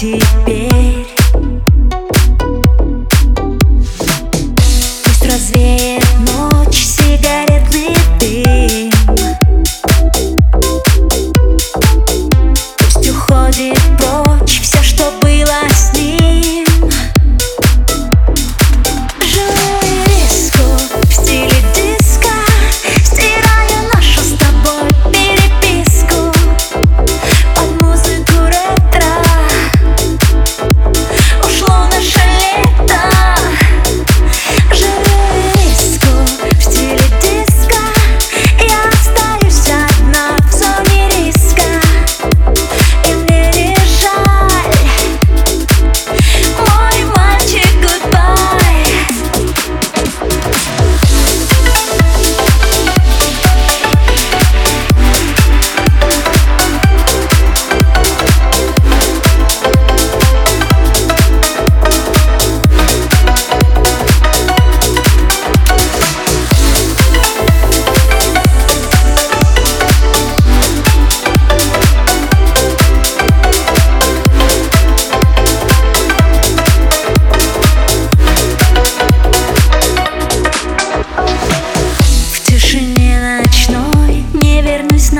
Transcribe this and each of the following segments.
теперь. Пусть развеет ночь сигаретный дым. Пусть уходит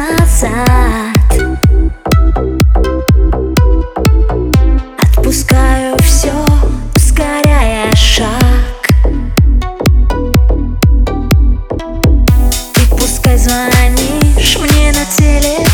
назад. Отпускаю все, ускоряя шаг. И пускай звонишь мне на телефон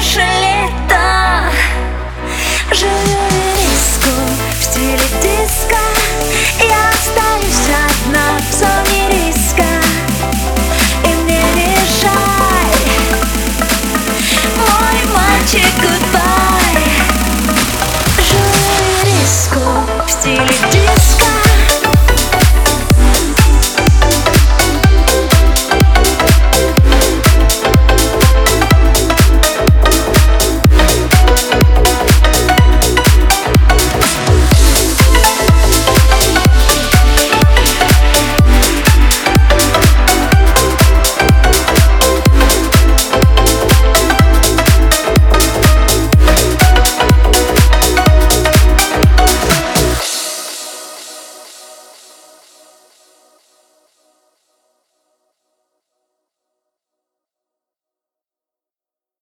кошелек.